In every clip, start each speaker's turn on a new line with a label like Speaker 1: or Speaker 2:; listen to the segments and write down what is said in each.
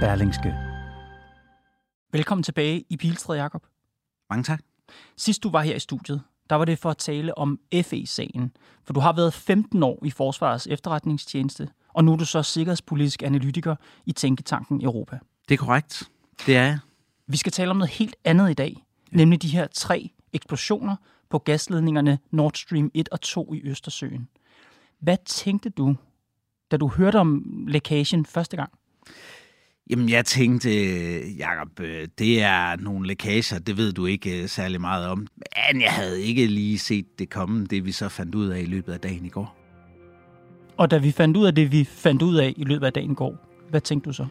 Speaker 1: Berlingske. Velkommen tilbage i Pilstred, Jakob.
Speaker 2: Mange tak.
Speaker 1: Sidst du var her i studiet, der var det for at tale om FE-sagen. For du har været 15 år i Forsvarets efterretningstjeneste, og nu er du så sikkerhedspolitisk analytiker i Tænketanken Europa.
Speaker 2: Det er korrekt. Det er jeg.
Speaker 1: Vi skal tale om noget helt andet i dag, ja. nemlig de her tre eksplosioner på gasledningerne Nord Stream 1 og 2 i Østersøen. Hvad tænkte du, da du hørte om lækagen første gang?
Speaker 2: Jamen, jeg tænkte, Jacob, øh, det er nogle lækager, det ved du ikke øh, særlig meget om. Men jeg havde ikke lige set det komme, det vi så fandt ud af i løbet af dagen i går.
Speaker 1: Og da vi fandt ud af det, vi fandt ud af i løbet af dagen i går, hvad tænkte du så?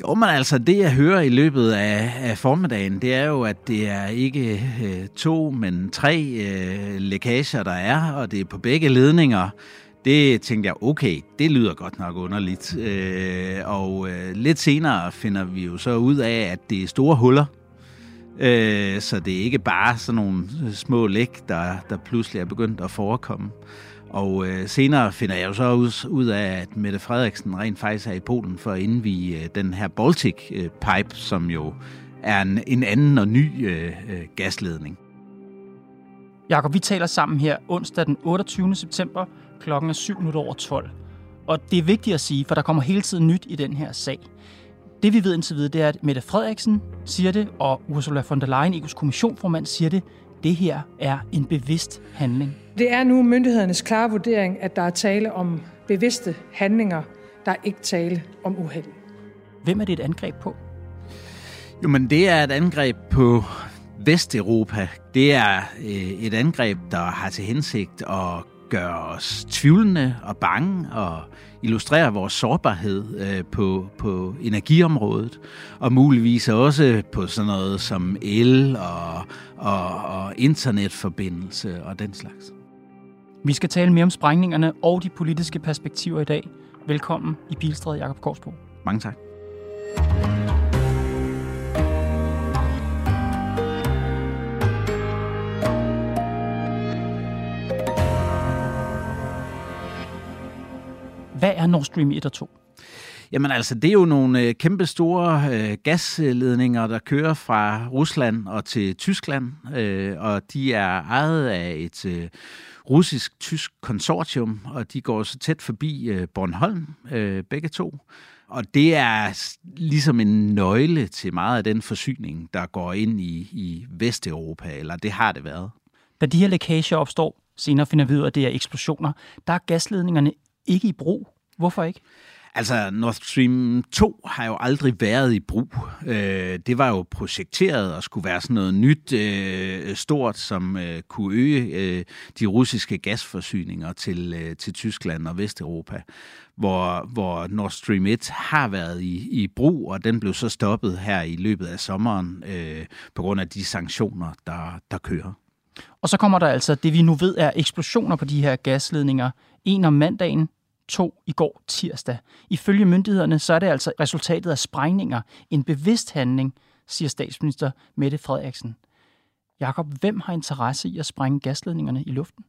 Speaker 2: Jo, men altså, det jeg hører i løbet af, af formiddagen, det er jo, at det er ikke øh, to, men tre øh, lækager, der er, og det er på begge ledninger. Det tænkte jeg, okay, det lyder godt nok underligt. Øh, og øh, lidt senere finder vi jo så ud af, at det er store huller. Øh, så det er ikke bare sådan nogle små læk, der, der pludselig er begyndt at forekomme. Og øh, senere finder jeg jo så ud, ud af, at Mette Frederiksen rent faktisk er i Polen for at indvige øh, den her Baltic øh, Pipe, som jo er en, en anden og ny øh, øh, gasledning.
Speaker 1: Jakob, vi taler sammen her onsdag den 28. september klokken er 7 minutter over 12. Og det er vigtigt at sige, for der kommer hele tiden nyt i den her sag. Det vi ved indtil videre, det er, at Mette Frederiksen siger det, og Ursula von der Leyen, EU's kommissionformand, siger det. Det her er en bevidst handling.
Speaker 3: Det er nu myndighedernes klare vurdering, at der er tale om bevidste handlinger. Der er ikke tale om uheld.
Speaker 1: Hvem er det et angreb på?
Speaker 2: Jo, men det er et angreb på Vesteuropa. Det er øh, et angreb, der har til hensigt at gøre os tvivlende og bange og illustrere vores sårbarhed øh, på, på energiområdet, og muligvis også på sådan noget som el og, og, og internetforbindelse og den slags.
Speaker 1: Vi skal tale mere om sprængningerne og de politiske perspektiver i dag. Velkommen i Pilstred, Jakob Korsbo.
Speaker 2: Mange tak.
Speaker 1: Hvad er Nord Stream 1 og 2?
Speaker 2: Jamen altså, det er jo nogle øh, kæmpe store øh, gasledninger, der kører fra Rusland og til Tyskland, øh, og de er ejet af et øh, russisk-tysk konsortium, og de går så tæt forbi øh, Bornholm, øh, begge to. Og det er ligesom en nøgle til meget af den forsyning, der går ind i, i Vesteuropa, eller det har det været.
Speaker 1: Da de her lækager opstår, senere finder vi ud af, at det er eksplosioner, der er gasledningerne ikke i brug. Hvorfor ikke?
Speaker 2: Altså, Nord Stream 2 har jo aldrig været i brug. Øh, det var jo projekteret og skulle være sådan noget nyt øh, stort, som øh, kunne øge de russiske gasforsyninger til, til Tyskland og Vesteuropa, hvor, hvor Nord Stream 1 har været i, i brug, og den blev så stoppet her i løbet af sommeren øh, på grund af de sanktioner, der, der kører.
Speaker 1: Og så kommer der altså det, vi nu ved er eksplosioner på de her gasledninger. En om mandagen, to i går tirsdag. Ifølge myndighederne så er det altså resultatet af sprængninger. En bevidst handling, siger statsminister Mette Frederiksen. Jakob, hvem har interesse i at sprænge gasledningerne i luften?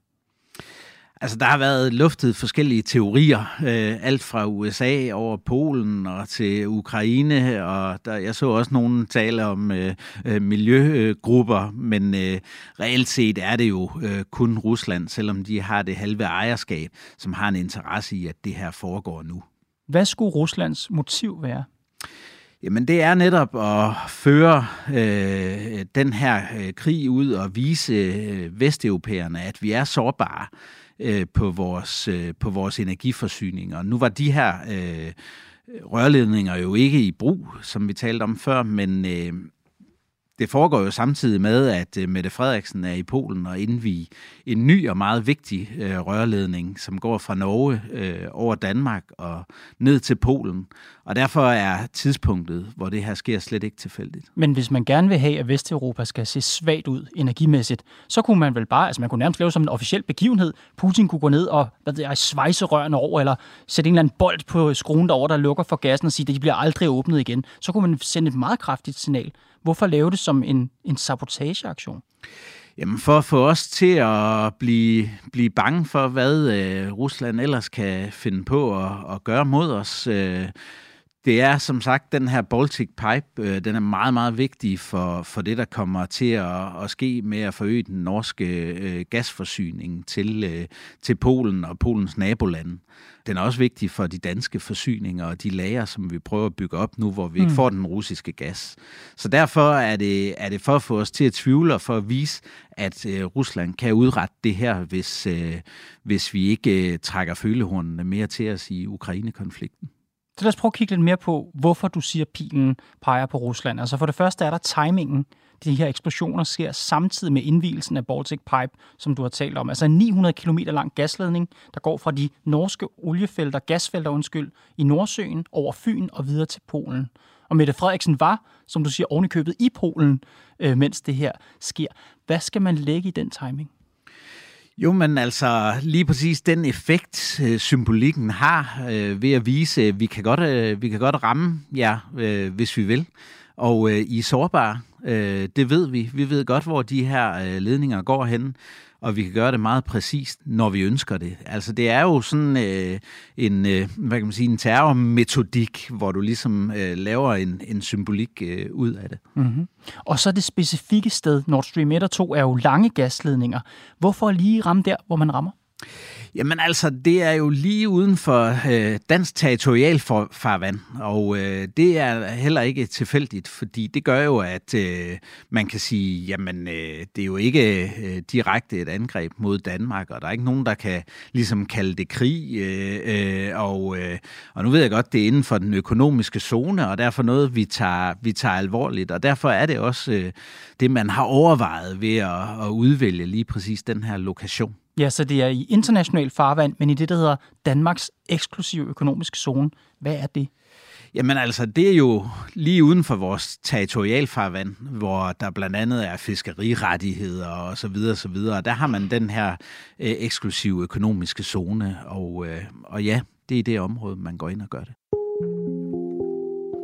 Speaker 2: Altså, der har været luftet forskellige teorier, øh, alt fra USA over Polen og til Ukraine, og der, jeg så også nogen tale om øh, øh, miljøgrupper, men øh, reelt set er det jo øh, kun Rusland, selvom de har det halve ejerskab, som har en interesse i, at det her foregår nu.
Speaker 1: Hvad skulle Ruslands motiv være?
Speaker 2: Jamen det er netop at føre øh, den her øh, krig ud og vise øh, vesteuropæerne, at vi er sårbare øh, på, vores, øh, på vores energiforsyning. Og nu var de her øh, rørledninger jo ikke i brug, som vi talte om før, men øh, det foregår jo samtidig med, at øh, Mette Frederiksen er i Polen og indvige en ny og meget vigtig øh, rørledning, som går fra Norge øh, over Danmark og ned til Polen. Og derfor er tidspunktet, hvor det her sker, slet ikke tilfældigt.
Speaker 1: Men hvis man gerne vil have, at Vesteuropa skal se svagt ud energimæssigt, så kunne man vel bare, altså man kunne nærmest lave som en officiel begivenhed. Putin kunne gå ned og hvad ved jeg, svejse rørene over, eller sætte en eller anden bold på skruen derovre, der lukker for gassen og sige, at de bliver aldrig åbnet igen. Så kunne man sende et meget kraftigt signal. Hvorfor lave det som en, en sabotageaktion?
Speaker 2: Jamen for at få os til at blive, blive bange for, hvad øh, Rusland ellers kan finde på at, at gøre mod os. Øh, Det er som sagt den her Baltic Pipe, øh, den er meget, meget vigtig for, for det, der kommer til at, at ske med at forøge den norske øh, gasforsyning til, øh, til Polen og Polens nabolande. Den er også vigtig for de danske forsyninger og de lager, som vi prøver at bygge op nu, hvor vi ikke mm. får den russiske gas. Så derfor er det, er det for at få os til at tvivle og for at vise, at øh, Rusland kan udrette det her, hvis, øh, hvis vi ikke øh, trækker følehornene mere til os i Ukraine-konflikten.
Speaker 1: Så lad os prøve at kigge lidt mere på, hvorfor du siger, at pilen peger på Rusland. Altså for det første er der timingen. De her eksplosioner sker samtidig med indvielsen af Baltic Pipe, som du har talt om. Altså en 900 km lang gasledning, der går fra de norske oliefelter, gasfelter undskyld, i Nordsøen over Fyn og videre til Polen. Og Mette Frederiksen var, som du siger, ovenikøbet i Polen, øh, mens det her sker. Hvad skal man lægge i den timing?
Speaker 2: Jo, men altså lige præcis den effekt, øh, symbolikken har øh, ved at vise, at vi kan godt, øh, vi kan godt ramme jer, øh, hvis vi vil. Og øh, I er sårbare, øh, det ved vi. Vi ved godt, hvor de her øh, ledninger går hen og vi kan gøre det meget præcist, når vi ønsker det. Altså det er jo sådan øh, en, øh, hvad kan man sige, en terrormetodik, hvor du ligesom øh, laver en, en symbolik øh, ud af det.
Speaker 1: Mm-hmm. Og så det specifikke sted, Nord Stream 1 og 2 er jo lange gasledninger. Hvorfor lige ramme der, hvor man rammer?
Speaker 2: Jamen altså, det er jo lige uden for øh, dansk territorialfarvand, og øh, det er heller ikke tilfældigt, fordi det gør jo, at øh, man kan sige, jamen øh, det er jo ikke øh, direkte et angreb mod Danmark, og der er ikke nogen, der kan ligesom kalde det krig, øh, øh, og, øh, og nu ved jeg godt, det er inden for den økonomiske zone, og derfor noget, vi tager, vi tager alvorligt, og derfor er det også øh, det, man har overvejet ved at, at udvælge lige præcis den her lokation.
Speaker 1: Ja, så det er i international farvand, men i det, der hedder Danmarks eksklusive økonomiske zone. Hvad er det?
Speaker 2: Jamen altså, det er jo lige uden for vores territorialfarvand, hvor der blandt andet er fiskerirettigheder og så videre, så videre. Der har man den her øh, eksklusive økonomiske zone, og, øh, og ja, det er det område, man går ind og gør det.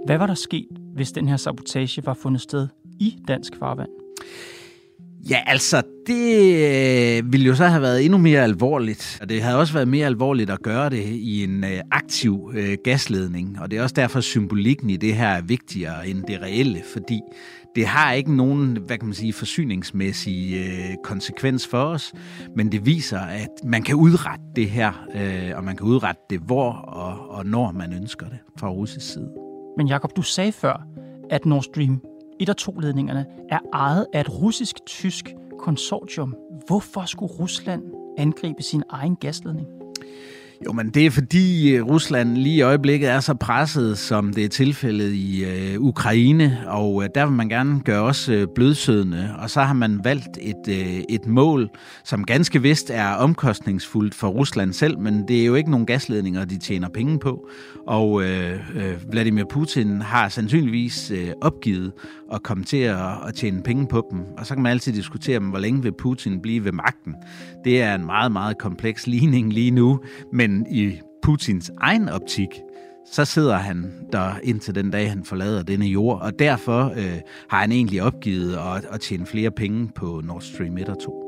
Speaker 1: Hvad var der sket, hvis den her sabotage var fundet sted i dansk farvand?
Speaker 2: Ja, altså, det øh, ville jo så have været endnu mere alvorligt. Og det havde også været mere alvorligt at gøre det i en øh, aktiv øh, gasledning. Og det er også derfor, symbolikken i det her er vigtigere end det reelle, fordi det har ikke nogen, hvad kan man sige, forsyningsmæssig øh, konsekvens for os, men det viser, at man kan udrette det her, øh, og man kan udrette det hvor og, og når man ønsker det fra russisk side.
Speaker 1: Men Jakob, du sagde før, at Nord Stream et og to ledningerne er ejet af et russisk-tysk konsortium. Hvorfor skulle Rusland angribe sin egen gasledning?
Speaker 2: Jo, men det er fordi øh, Rusland lige i øjeblikket er så presset, som det er tilfældet i øh, Ukraine, og øh, der vil man gerne gøre os øh, blødsødende, og så har man valgt et, øh, et mål, som ganske vist er omkostningsfuldt for Rusland selv, men det er jo ikke nogen gasledninger, de tjener penge på, og øh, øh, Vladimir Putin har sandsynligvis øh, opgivet at komme til at, at tjene penge på dem, og så kan man altid diskutere, hvor længe vil Putin blive ved magten. Det er en meget, meget kompleks ligning lige nu, men men i Putins egen optik, så sidder han der indtil den dag, han forlader denne jord, og derfor øh, har han egentlig opgivet at, at tjene flere penge på Nord Stream 1 og 2.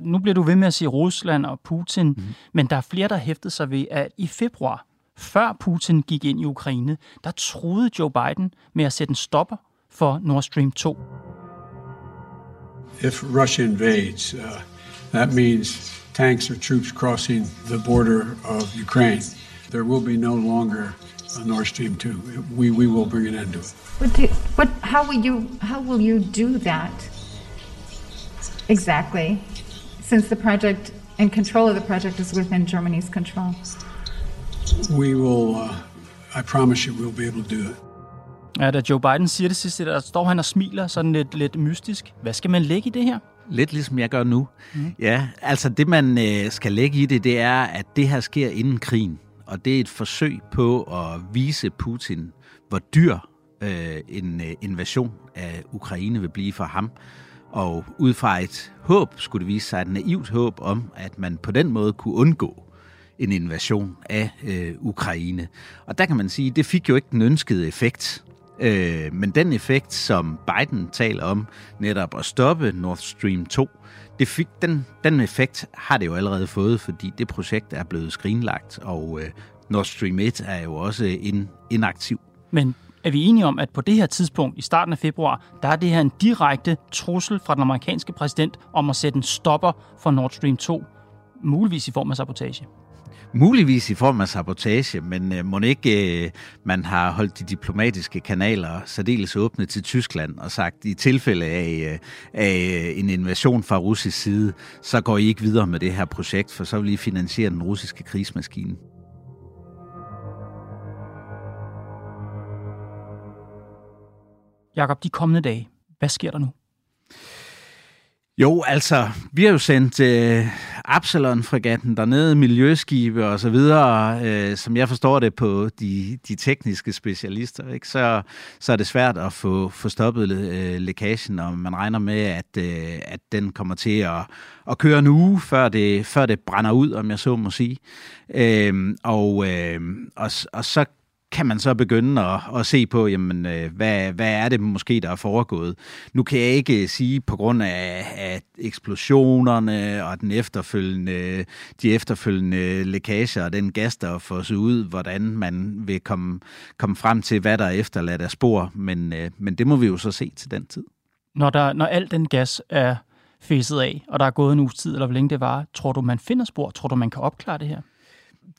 Speaker 1: Nu bliver du ved med at sige Rusland og Putin, mm. men der er flere, der hæftede sig ved, at i februar, før Putin gik ind i Ukraine, der troede Joe Biden med at sætte en stopper for Nord Stream 2.
Speaker 4: If Russia invades, uh That means tanks or troops crossing the border of Ukraine. There will be no longer a Nord Stream 2. We, we will bring an end to it.
Speaker 5: But, do, but how will you how will you do that exactly? Since the project and control of the project is within Germany's control.
Speaker 4: We will. Uh, I promise you, we'll be able to do it.
Speaker 1: Ja, da Joe Biden siger det sidste, der står han og smiler sådan lidt, lidt mystisk. Hvad skal man lægge i det her?
Speaker 2: Lidt ligesom jeg gør nu. Mm. Ja, altså det man øh, skal lægge i det, det er, at det her sker inden krigen. Og det er et forsøg på at vise Putin, hvor dyr øh, en øh, invasion af Ukraine vil blive for ham. Og ud fra et håb, skulle det vise sig et naivt håb om, at man på den måde kunne undgå en invasion af øh, Ukraine. Og der kan man sige, det fik jo ikke den ønskede effekt. Øh, men den effekt, som Biden taler om, netop at stoppe Nord Stream 2, det fik, den, den effekt har det jo allerede fået, fordi det projekt er blevet skrinlagt, og øh, Nord Stream 1 er jo også in, inaktiv.
Speaker 1: Men er vi enige om, at på det her tidspunkt, i starten af februar, der er det her en direkte trussel fra den amerikanske præsident om at sætte en stopper for Nord Stream 2, muligvis i form af sabotage?
Speaker 2: Muligvis i form af sabotage, men øh, må ikke øh, man har holdt de diplomatiske kanaler særdeles åbne til Tyskland og sagt, i tilfælde af, øh, af øh, en invasion fra russisk side, så går I ikke videre med det her projekt, for så vil I finansiere den russiske krigsmaskine.
Speaker 1: Jakob, de kommende dage, hvad sker der nu?
Speaker 2: Jo, altså, vi har jo sendt øh, Absalon-fregatten dernede, miljøskibe og så videre, øh, som jeg forstår det på de, de tekniske specialister, ikke? Så, så er det svært at få, få stoppet øh, lækagen, og man regner med, at, øh, at den kommer til at, at køre en uge, før det, før det brænder ud, om jeg så må sige. Øh, og, øh, og, og så kan man så begynde at, at se på, jamen, øh, hvad, hvad er det måske, der er foregået. Nu kan jeg ikke sige på grund af, af eksplosionerne og den efterfølgende, de efterfølgende lækager og den gas, der får sig ud, hvordan man vil komme, komme frem til, hvad der er efterladt af spor. Men, øh, men det må vi jo så se til den tid.
Speaker 1: Når, der, når al den gas er fæset af, og der er gået en uges tid, eller hvor længe det var, tror du, man finder spor? Tror du, man kan opklare det her?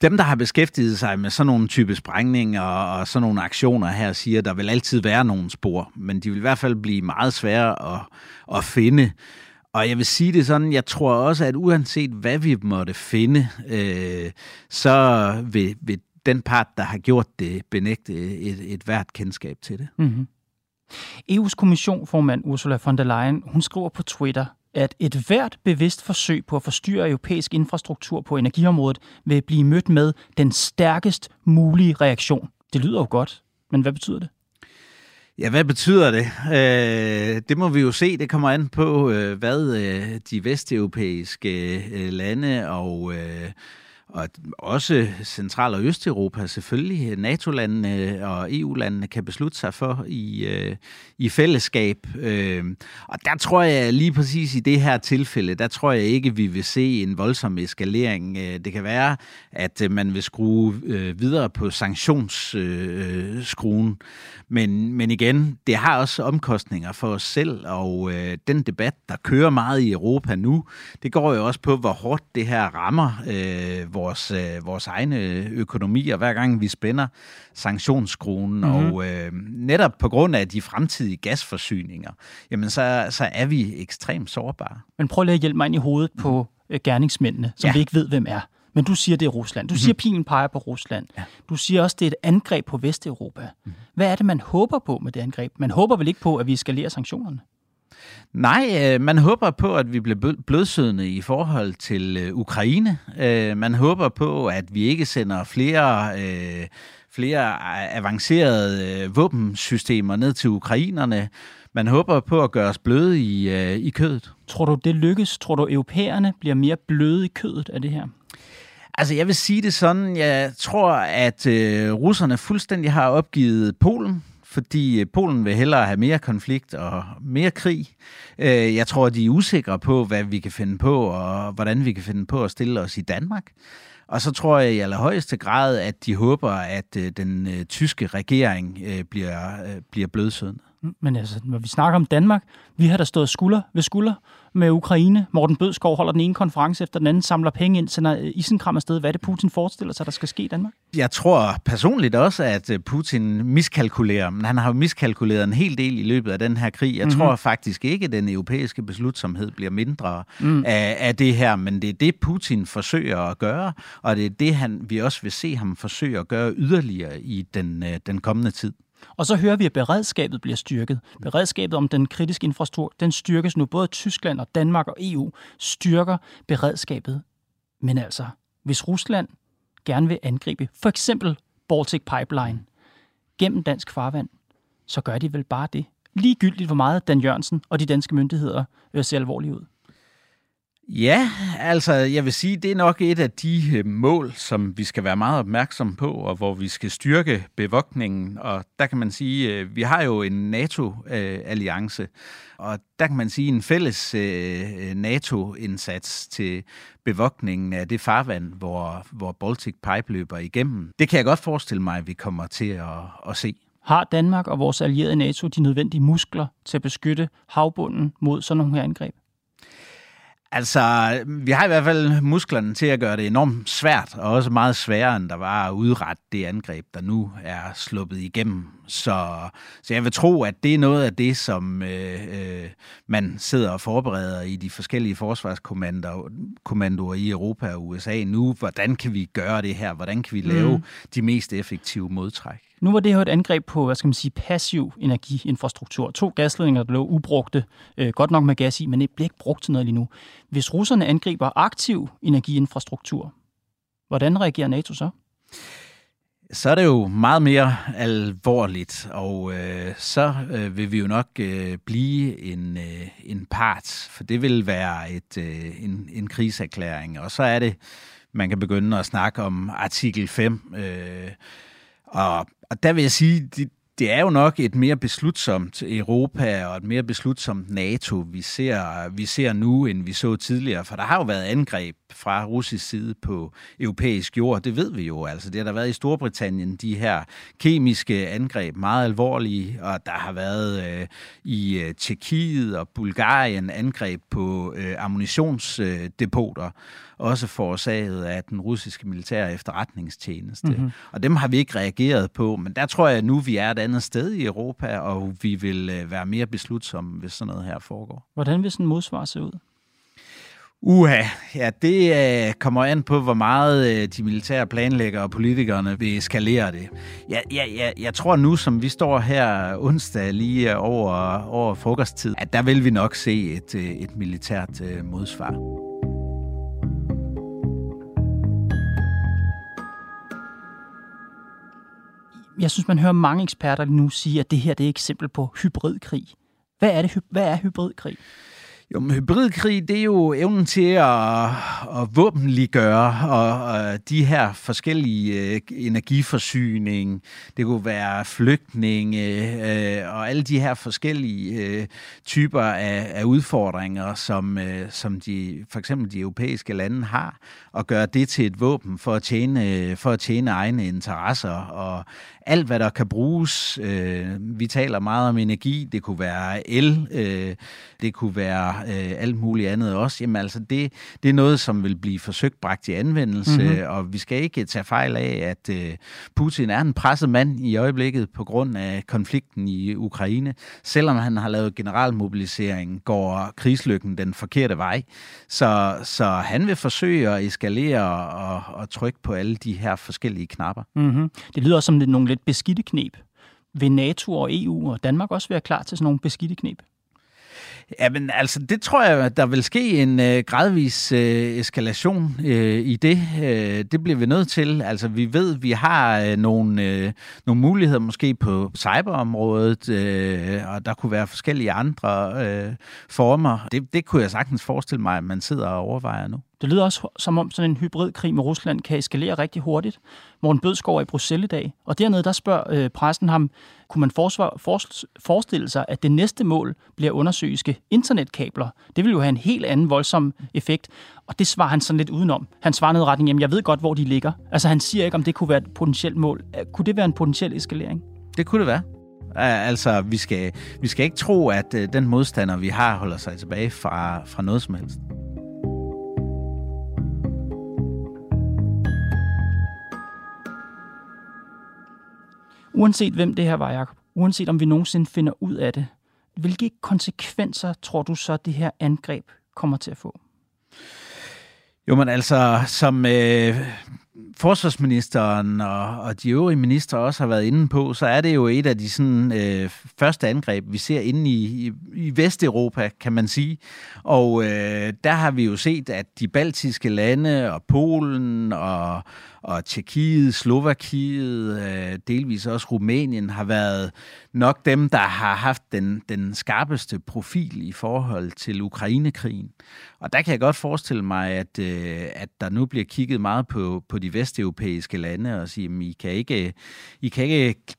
Speaker 2: Dem, der har beskæftiget sig med sådan nogle type sprængninger og sådan nogle aktioner her, siger, at der vil altid være nogle spor, men de vil i hvert fald blive meget svære at, at finde. Og jeg vil sige det sådan, jeg tror også, at uanset hvad vi måtte finde, øh, så vil, vil den part, der har gjort det, benægte et, et hvert kendskab til det.
Speaker 1: Mm-hmm. EU's kommissionformand Ursula von der Leyen, hun skriver på Twitter, at et hvert bevidst forsøg på at forstyrre europæisk infrastruktur på energiområdet vil blive mødt med den stærkest mulige reaktion. Det lyder jo godt, men hvad betyder det?
Speaker 2: Ja, hvad betyder det? Øh, det må vi jo se. Det kommer an på, øh, hvad øh, de vesteuropæiske øh, lande og øh, og også Central- og Østeuropa selvfølgelig, NATO-landene og EU-landene kan beslutte sig for i, øh, i fællesskab. Øh, og der tror jeg lige præcis i det her tilfælde, der tror jeg ikke, vi vil se en voldsom eskalering. Øh, det kan være, at øh, man vil skrue øh, videre på sanktionsskruen. Øh, men, men igen, det har også omkostninger for os selv, og øh, den debat, der kører meget i Europa nu, det går jo også på, hvor hårdt det her rammer øh, vores, øh, vores egne økonomi, og hver gang vi spænder sanktionsskruen, mm-hmm. og øh, netop på grund af de fremtidige gasforsyninger, jamen så, så er vi ekstremt sårbare.
Speaker 1: Men prøv lige at hjælpe mig ind i hovedet på øh, gerningsmændene, som ja. vi ikke ved, hvem er. Men du siger, det er Rusland. Du mm-hmm. siger, pilen peger på Rusland. Ja. Du siger også, det er et angreb på Vesteuropa. Mm-hmm. Hvad er det, man håber på med det angreb? Man håber vel ikke på, at vi eskalerer sanktionerne?
Speaker 2: Nej, øh, man håber på, at vi bliver blødsødende i forhold til øh, Ukraine. Øh, man håber på, at vi ikke sender flere, flere avancerede våbensystemer ned til ukrainerne. Man håber på at gøre os bløde i, i kødet.
Speaker 1: Tror du, det lykkes? Tror du, europæerne bliver mere bløde i kødet af det her?
Speaker 2: Altså, jeg vil sige det sådan, jeg tror, at øh, russerne fuldstændig har opgivet Polen fordi øh, Polen vil hellere have mere konflikt og mere krig. Øh, jeg tror, de er usikre på, hvad vi kan finde på, og hvordan vi kan finde på at stille os i Danmark. Og så tror jeg i allerhøjeste grad, at de håber, at øh, den tyske regering bliver, bliver blødsødende.
Speaker 1: Men altså, når vi snakker om Danmark, vi har da stået skulder ved skulder med Ukraine. Morten Bødskov holder den ene konference efter den anden, samler penge ind, sender isenkram afsted. Hvad er det, Putin forestiller sig, der skal ske i Danmark?
Speaker 2: Jeg tror personligt også, at øh, Putin miskalkulerer, men han har jo miskalkuleret en hel del i løbet af den her krig. Jeg mm-hmm. tror faktisk ikke, at den europæiske beslutsomhed bliver mindre mm. af, af det her, men det er det, Putin forsøger at gøre, og det er det, han, vi også vil se ham forsøge at gøre yderligere i den, øh, den kommende tid.
Speaker 1: Og så hører vi, at beredskabet bliver styrket. Beredskabet om den kritiske infrastruktur, den styrkes nu. Både Tyskland og Danmark og EU styrker beredskabet. Men altså, hvis Rusland gerne vil angribe for eksempel Baltic Pipeline gennem dansk farvand, så gør de vel bare det. Ligegyldigt hvor meget Dan Jørgensen og de danske myndigheder øh, ser alvorligt ud.
Speaker 2: Ja, altså jeg vil sige, det er nok et af de øh, mål, som vi skal være meget opmærksomme på, og hvor vi skal styrke bevogtningen. Og der kan man sige, øh, vi har jo en NATO-alliance, og der kan man sige en fælles øh, NATO-indsats til bevogtningen af det farvand, hvor, hvor Baltic Pipe løber igennem. Det kan jeg godt forestille mig, at vi kommer til at, at se.
Speaker 1: Har Danmark og vores allierede NATO de nødvendige muskler til at beskytte havbunden mod sådan nogle her angreb?
Speaker 2: Altså, vi har i hvert fald musklerne til at gøre det enormt svært, og også meget sværere, end der var at udrette det angreb, der nu er sluppet igennem. Så, så jeg vil tro, at det er noget af det, som øh, øh, man sidder og forbereder i de forskellige forsvarskommandoer i Europa og USA nu. Hvordan kan vi gøre det her? Hvordan kan vi lave mm. de mest effektive modtræk?
Speaker 1: Nu var det her et angreb på, hvad skal man sige, passiv energiinfrastruktur. To gasledninger, der lå ubrugte, øh, godt nok med gas i, men det bliver ikke brugt til noget lige nu. Hvis russerne angriber aktiv energiinfrastruktur, hvordan reagerer NATO så?
Speaker 2: så er det jo meget mere alvorligt, og øh, så øh, vil vi jo nok øh, blive en, øh, en part, for det vil være et, øh, en, en kriserklæring, og så er det, man kan begynde at snakke om artikel 5, øh, og, og der vil jeg sige, det, det er jo nok et mere beslutsomt Europa og et mere beslutsomt NATO, vi ser, vi ser nu, end vi så tidligere. For der har jo været angreb fra russisk side på europæisk jord. Det ved vi jo. Altså, det har der været i Storbritannien, de her kemiske angreb, meget alvorlige. Og der har været øh, i øh, Tjekkiet og Bulgarien angreb på øh, ammunitionsdepoter. Øh, også forårsaget af den russiske militære efterretningstjeneste. Mm-hmm. Og dem har vi ikke reageret på, men der tror jeg at nu, vi er et andet sted i Europa, og vi vil øh, være mere beslutsomme, hvis sådan noget her foregår.
Speaker 1: Hvordan vil sådan en modsvar se ud?
Speaker 2: Uha, ja, det øh, kommer an på, hvor meget øh, de militære planlæggere og politikerne vil eskalere det. Ja, ja, ja, jeg tror nu, som vi står her onsdag lige øh, over, over frokosttid, at der vil vi nok se et, et militært modsvar.
Speaker 1: jeg synes, man hører mange eksperter nu sige, at det her det er et eksempel på hybridkrig. Hvad er, det, hvad er hybridkrig?
Speaker 2: Jo, men hybridkrig, det er jo evnen til at, at våbenliggøre og, og de her forskellige øh, energiforsyning, det kunne være flygtninge øh, og alle de her forskellige øh, typer af, af udfordringer, som, øh, som de, for eksempel de europæiske lande har, og gøre det til et våben for at tjene, for at tjene egne interesser og alt, hvad der kan bruges. Øh, vi taler meget om energi, det kunne være el, øh, det kunne være øh, alt muligt andet også. Jamen altså, det, det er noget, som vil blive forsøgt bragt i anvendelse, mm-hmm. og vi skal ikke tage fejl af, at øh, Putin er en presset mand i øjeblikket på grund af konflikten i Ukraine. Selvom han har lavet generalmobilisering, går krigslykken den forkerte vej. Så, så han vil forsøge at eskalere og, og trykke på alle de her forskellige knapper.
Speaker 1: Mm-hmm. Det lyder som nogle lidt beskidte knep. Vil NATO og EU og Danmark også være klar til sådan nogle beskidte knep?
Speaker 2: Jamen, altså, det tror jeg, der vil ske en øh, gradvis øh, eskalation øh, i det. Øh, det bliver vi nødt til. Altså, vi ved, vi har øh, nogle, øh, nogle muligheder måske på cyberområdet, øh, og der kunne være forskellige andre øh, former. Det, det kunne jeg sagtens forestille mig, at man sidder og overvejer nu.
Speaker 1: Det lyder også som om sådan en hybridkrig med Rusland kan eskalere rigtig hurtigt. Morten Bødskov er i Bruxelles i dag, og dernede der spørger øh, pressen ham, kunne man forsvar, for, forestille sig, at det næste mål bliver undersøgelske internetkabler? Det vil jo have en helt anden voldsom effekt, og det svarer han sådan lidt udenom. Han svarer ned retning, jamen jeg ved godt, hvor de ligger. Altså han siger ikke, om det kunne være et potentielt mål. Øh, kunne det være en potentiel eskalering?
Speaker 2: Det kunne det være. Altså, vi skal, vi skal ikke tro, at øh, den modstander, vi har, holder sig tilbage fra, fra noget som helst.
Speaker 1: Uanset hvem det her var, Jacob, uanset om vi nogensinde finder ud af det, hvilke konsekvenser tror du så, det her angreb kommer til at få?
Speaker 2: Jo, men altså, som øh, forsvarsministeren og, og de øvrige ministre også har været inde på, så er det jo et af de sådan, øh, første angreb, vi ser inde i, i, i Vesteuropa, kan man sige. Og øh, der har vi jo set, at de baltiske lande og Polen og, og Tjekkiet, Slovakiet, øh, delvis også Rumænien, har været nok dem, der har haft den, den skarpeste profil i forhold til Ukrainekrigen. Og der kan jeg godt forestille mig, at, øh, at der nu bliver kigget meget på, på de vesteuropæiske lande og sige, at I kan ikke, I kan ikke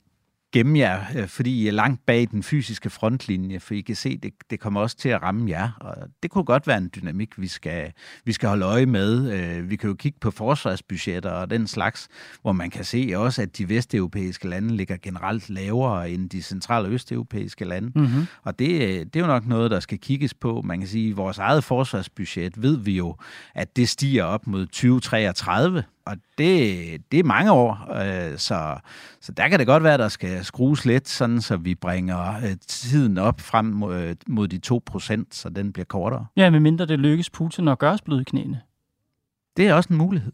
Speaker 2: gemme jer, øh, fordi I er langt bag den fysiske frontlinje, for I kan se, det, det kommer også til at ramme jer. Og det kunne godt være en dynamik, vi skal, vi skal holde øje med. Øh, vi kan jo kigge på forsvarsbudgetter og den slags, hvor man kan se også, at de vesteuropæiske lande ligger generelt lavere end de centrale og østeuropæiske lande. Mm-hmm. Og det, det er jo nok noget, der skal kigges på. Man kan sige, at vores eget forsvarsbudget ved vi jo, at det stiger op mod 2033 og det, det er mange år, øh, så, så der kan det godt være, at der skal skrues lidt, sådan så vi bringer øh, tiden op frem mod, øh, mod de 2%, så den bliver kortere.
Speaker 1: Ja, medmindre det lykkes Putin at gøre os bløde i knæene.
Speaker 2: Det er også en mulighed.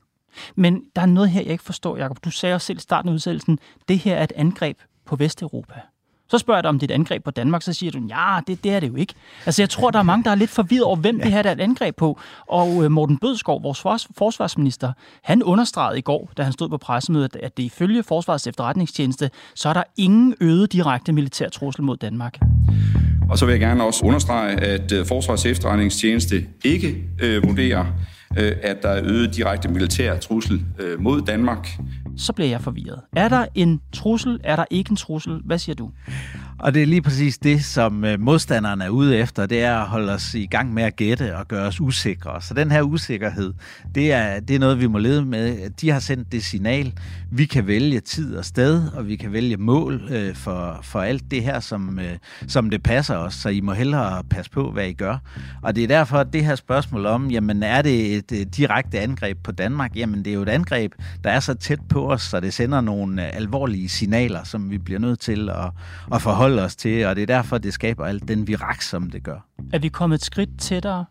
Speaker 1: Men der er noget her, jeg ikke forstår, Jacob. Du sagde også selv i starten af udsendelsen, det her er et angreb på Vesteuropa. Så spørger jeg dig om et angreb på Danmark, så siger du, ja, det, det er det jo ikke. Altså jeg tror, der er mange, der er lidt forvirret over, hvem ja. det her er et angreb på. Og øh, Morten Bødskov, vores forsvarsminister, han understregede i går, da han stod på pressemødet, at det ifølge Forsvarets efterretningstjeneste, så er der ingen øget direkte militær trussel mod Danmark.
Speaker 6: Og så vil jeg gerne også understrege, at øh, Forsvarets efterretningstjeneste ikke øh, vurderer, øh, at der er øget direkte militær trussel øh, mod Danmark
Speaker 1: så bliver jeg forvirret. Er der en trussel? Er der ikke en trussel? Hvad siger du?
Speaker 2: Og det er lige præcis det, som øh, modstanderne er ude efter, det er at holde os i gang med at gætte og gøre os usikre. Så den her usikkerhed, det er, det er noget, vi må lede med. De har sendt det signal. Vi kan vælge tid og sted, og vi kan vælge mål øh, for, for alt det her, som, øh, som det passer os. Så I må hellere passe på, hvad I gør. Og det er derfor, at det her spørgsmål om, jamen er det et, et direkte angreb på Danmark? Jamen det er jo et angreb, der er så tæt på os, så det sender nogle øh, alvorlige signaler, som vi bliver nødt til at, at forholde os til, og det er derfor, det skaber alt den virak, som det gør.
Speaker 1: Er vi kommet et skridt tættere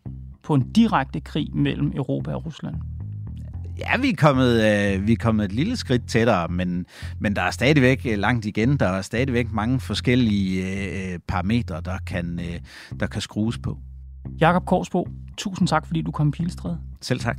Speaker 1: på en direkte krig mellem Europa og Rusland?
Speaker 2: Ja, vi er kommet, øh, vi er kommet et lille skridt tættere, men, men der er stadigvæk øh, langt igen. Der er stadigvæk mange forskellige øh, parametre, der kan, øh, der kan skrues på.
Speaker 1: Jakob Korsbo, tusind tak, fordi du kom i Pilestræde.
Speaker 2: Selv tak.